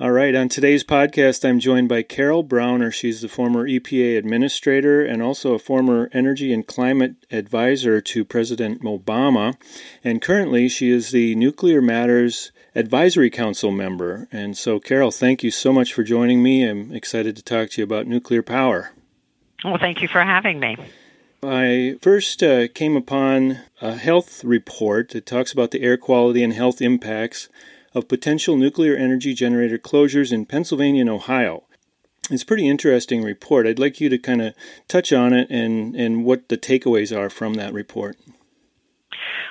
All right, on today's podcast, I'm joined by Carol Browner. She's the former EPA administrator and also a former energy and climate advisor to President Obama. And currently, she is the Nuclear Matters Advisory Council member. And so, Carol, thank you so much for joining me. I'm excited to talk to you about nuclear power. Well, thank you for having me. I first uh, came upon a health report that talks about the air quality and health impacts of potential nuclear energy generator closures in Pennsylvania and Ohio. It's a pretty interesting report. I'd like you to kind of touch on it and, and what the takeaways are from that report.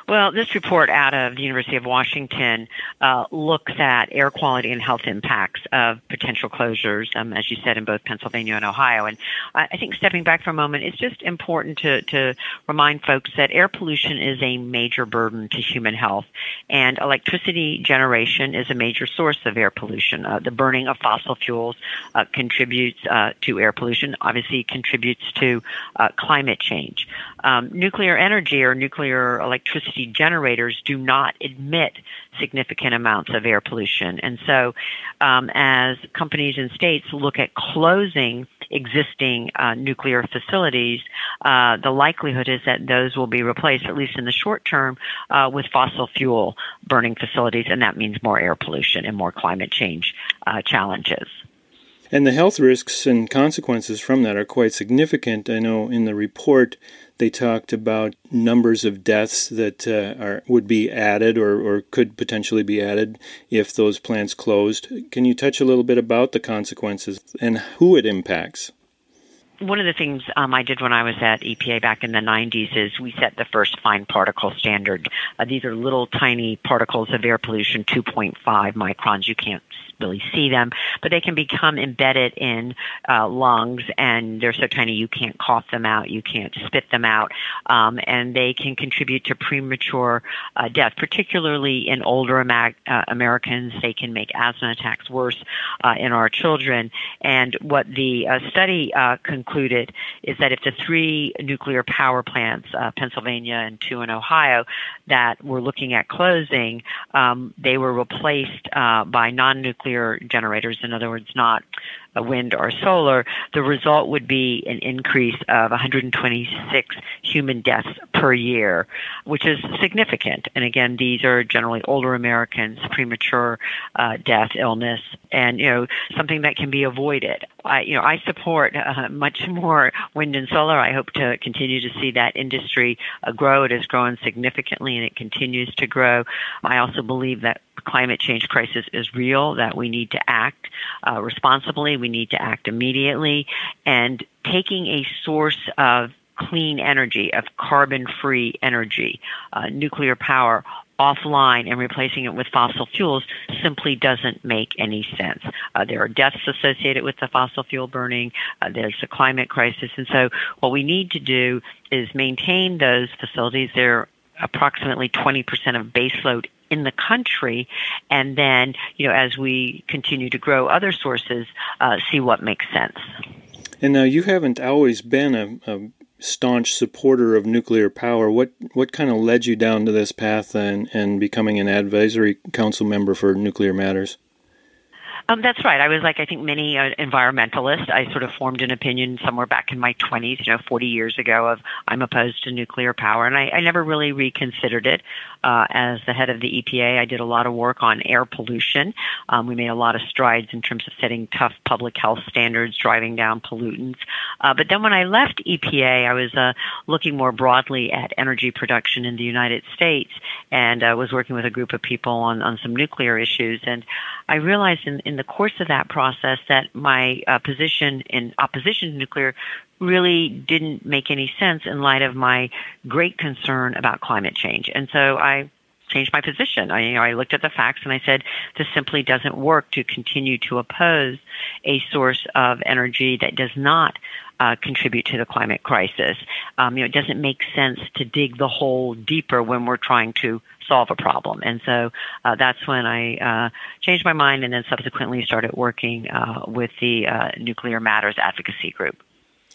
Well, this report out of the University of Washington uh, looks at air quality and health impacts of potential closures, um, as you said, in both Pennsylvania and Ohio. And I, think stepping back for a moment, it's just important to, to remind folks that air pollution is a major burden to human health, and electricity generation is a major source of air pollution. Uh, the burning of fossil fuels uh, contributes uh, to air pollution, obviously contributes to uh, climate change. Um, nuclear energy or nuclear electricity generators do not emit significant amounts of air pollution. And so, um, as companies and states look at closing existing uh, nuclear facilities, uh, the likelihood is that those will be replaced, at least in the short term, uh, with fossil fuel burning facilities, and that means more air pollution and more climate change uh, challenges. And the health risks and consequences from that are quite significant. I know in the report they talked about numbers of deaths that uh, are would be added or, or could potentially be added if those plants closed. Can you touch a little bit about the consequences and who it impacts? one of the things um, I did when I was at EPA back in the 90s is we set the first fine particle standard. Uh, these are little tiny particles of air pollution, 2.5 microns. You can't really see them, but they can become embedded in uh, lungs, and they're so tiny you can't cough them out, you can't spit them out, um, and they can contribute to premature uh, death, particularly in older uh, Americans. They can make asthma attacks worse uh, in our children. And what the uh, study uh, concluded is that if the three nuclear power plants, Pennsylvania and two in Ohio, that were looking at closing, um, they were replaced by non-nuclear nuclear generators, in other words, not wind or solar, the result would be an increase of 126 human deaths per year, which is significant. And again, these are generally older Americans, premature uh, death, illness, and you know something that can be avoided. I, you know, I support uh, much more wind and solar. I hope to continue to see that industry uh, grow. It has grown significantly, and it continues to grow. I also believe that climate change crisis is real. That we need to act uh, responsibly. We need to act immediately, and taking a source of clean energy, of carbon free energy, uh, nuclear power offline and replacing it with fossil fuels simply doesn't make any sense. Uh, there are deaths associated with the fossil fuel burning. Uh, there's a climate crisis. And so what we need to do is maintain those facilities. They're approximately 20% of baseload in the country, and then, you know, as we continue to grow other sources, uh, see what makes sense. And now you haven't always been a, a staunch supporter of nuclear power. What what kind of led you down to this path and, and becoming an advisory council member for nuclear matters? Um, that's right. I was like, I think many uh, environmentalists. I sort of formed an opinion somewhere back in my 20s, you know, 40 years ago, of I'm opposed to nuclear power, and I, I never really reconsidered it. Uh, as the head of the EPA, I did a lot of work on air pollution. Um, we made a lot of strides in terms of setting tough public health standards, driving down pollutants. Uh, but then when I left EPA, I was uh, looking more broadly at energy production in the United States, and uh, was working with a group of people on on some nuclear issues, and I realized in, in the course of that process that my uh, position in opposition to nuclear really didn't make any sense in light of my great concern about climate change. And so I changed my position. I, you know, I looked at the facts and I said, this simply doesn't work to continue to oppose a source of energy that does not uh, contribute to the climate crisis. Um, you know, it doesn't make sense to dig the hole deeper when we're trying to solve a problem. And so uh, that's when I uh, changed my mind and then subsequently started working uh, with the uh, Nuclear Matters Advocacy Group.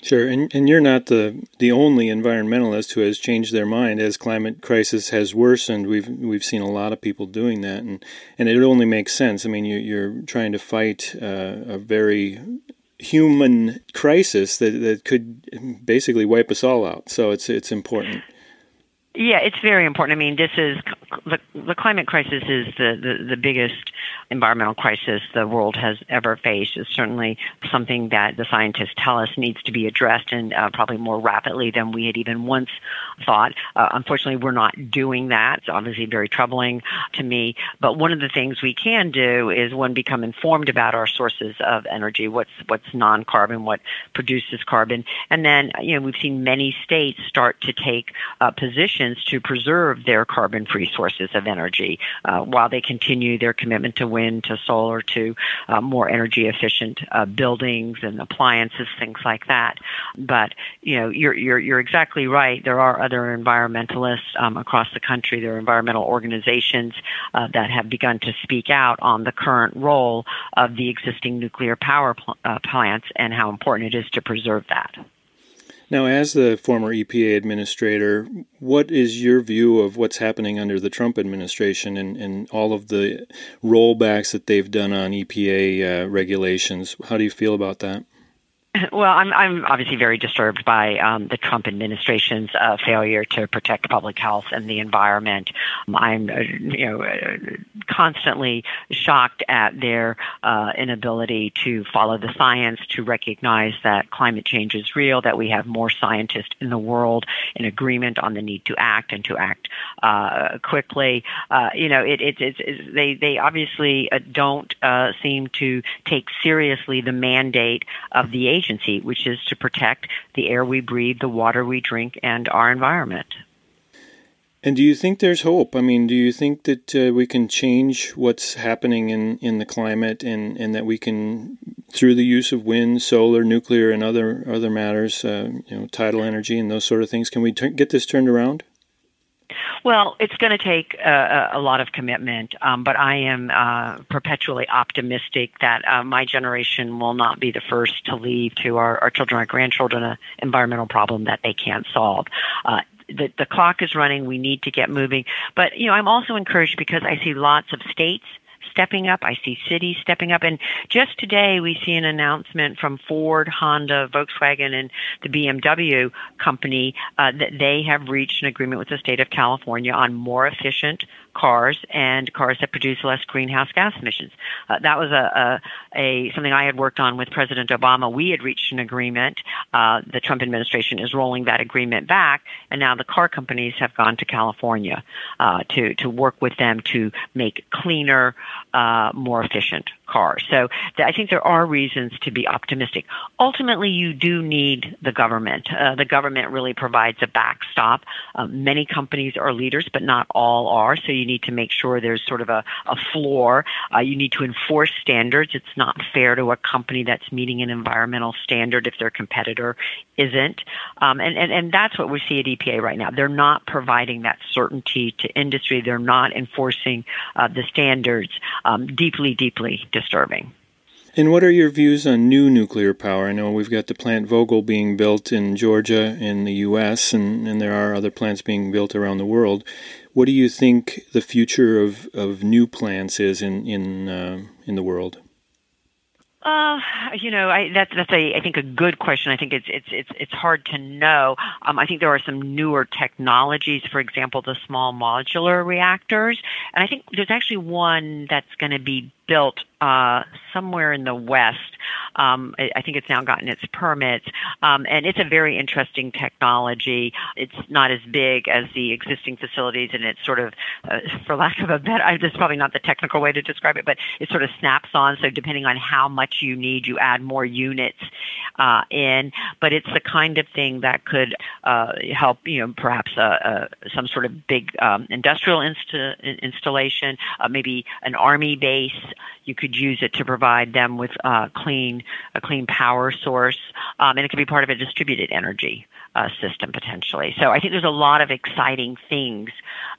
Sure, and, and you're not the the only environmentalist who has changed their mind as climate crisis has worsened. We've we've seen a lot of people doing that, and and it only makes sense. I mean, you, you're trying to fight uh, a very human crisis that, that could basically wipe us all out. So it's it's important. Yeah, it's very important. I mean, this is the, the climate crisis is the, the, the biggest environmental crisis the world has ever faced. It's certainly something that the scientists tell us needs to be addressed and uh, probably more rapidly than we had even once thought. Uh, unfortunately, we're not doing that. It's obviously very troubling to me. But one of the things we can do is one become informed about our sources of energy. What's what's non-carbon, what produces carbon, and then you know we've seen many states start to take uh, positions to preserve their carbon free sources of energy uh, while they continue their commitment to wind, to solar, to uh, more energy efficient uh, buildings and appliances, things like that. But, you know, you're, you're, you're exactly right. There are other environmentalists um, across the country, there are environmental organizations uh, that have begun to speak out on the current role of the existing nuclear power pl- uh, plants and how important it is to preserve that. Now, as the former EPA administrator, what is your view of what's happening under the Trump administration and, and all of the rollbacks that they've done on EPA uh, regulations? How do you feel about that? Well, I'm I'm obviously very disturbed by um, the Trump administration's uh, failure to protect public health and the environment. I'm uh, you know uh, constantly shocked at their uh, inability to follow the science, to recognize that climate change is real, that we have more scientists in the world in agreement on the need to act and to act uh, quickly. You know, it, it, it's, it's they they obviously don't seem to take seriously the mandate of the agency agency, which is to protect the air we breathe, the water we drink, and our environment. And do you think there's hope? I mean, do you think that uh, we can change what's happening in, in the climate and, and that we can, through the use of wind, solar, nuclear, and other other matters, uh, you know, tidal energy and those sort of things, can we t- get this turned around? Well, it's going to take uh, a lot of commitment, um, but I am uh, perpetually optimistic that uh, my generation will not be the first to leave to our, our children, our grandchildren, an environmental problem that they can't solve. Uh, the, the clock is running. We need to get moving. But, you know, I'm also encouraged because I see lots of states stepping up. I see cities stepping up. And just today, we see an announcement from Ford, Honda, Volkswagen, and the BMW company uh, that they have reached an agreement with the state of California on more efficient cars and cars that produce less greenhouse gas emissions. Uh, that was a, a, a, something I had worked on with President Obama. We had reached an agreement. Uh, the Trump administration is rolling that agreement back, and now the car companies have gone to California uh, to to work with them to make cleaner, uh, more efficient cars. So I think there are reasons to be optimistic. Ultimately, you do need the government. Uh, the government really provides a backstop. Um, many companies are leaders, but not all are. So you need to make sure there's sort of a, a floor. Uh, you need to enforce standards. It's not fair to a company that's meeting an environmental standard if their competitor isn't. Um, and, and, and that's what we see at EPA right now. They're not providing that certainty to industry. They're not enforcing uh, the standards. Um, deeply, deeply disturbing. And what are your views on new nuclear power? I know we've got the plant Vogtle being built in Georgia in the U.S., and, and there are other plants being built around the world. What do you think the future of, of new plants is in in uh, in the world? Uh, you know, I, that's that's a I think a good question. I think it's it's it's it's hard to know. Um, I think there are some newer technologies, for example, the small modular reactors, and I think there's actually one that's going to be built uh, somewhere in the west. Um, I, I think it's now gotten its permits, um, and it's a very interesting technology. It's not as big as the existing facilities, and it's sort of, uh, for lack of a better, this is probably not the technical way to describe it, but it sort of snaps on. So depending on how much you need, you add more units uh, in. But it's the kind of thing that could uh, help, you know, perhaps uh, uh, some sort of big um, industrial insta- installation, maybe an army base you could use it to provide them with uh, clean a clean power source, um, and it can be part of a distributed energy uh, system potentially. So I think there's a lot of exciting things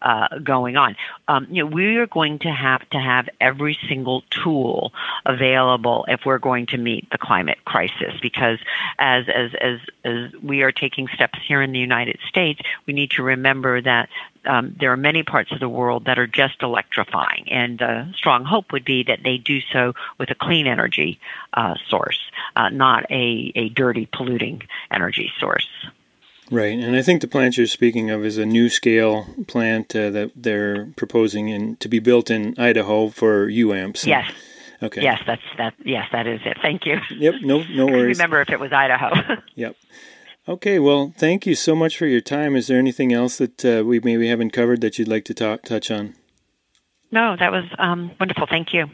uh, going on. Um, you know, we are going to have to have every single tool available if we're going to meet the climate crisis. Because as as as as we are taking steps here in the United States, we need to remember that um, there are many parts of the world that are just electrifying, and a strong hope would be that they do so with a clean energy uh, source, uh, not a, a dirty, polluting energy source. Right, and I think the plant you're speaking of is a NuScale plant uh, that they're proposing in, to be built in Idaho for UAMPS. Yes. Okay. Yes, that's that. Yes, that is it. Thank you. Yep. No, no worries. remember if it was Idaho. yep. Okay. Well, thank you so much for your time. Is there anything else that uh, we maybe haven't covered that you'd like to talk touch on? No, that was um, wonderful. Thank you.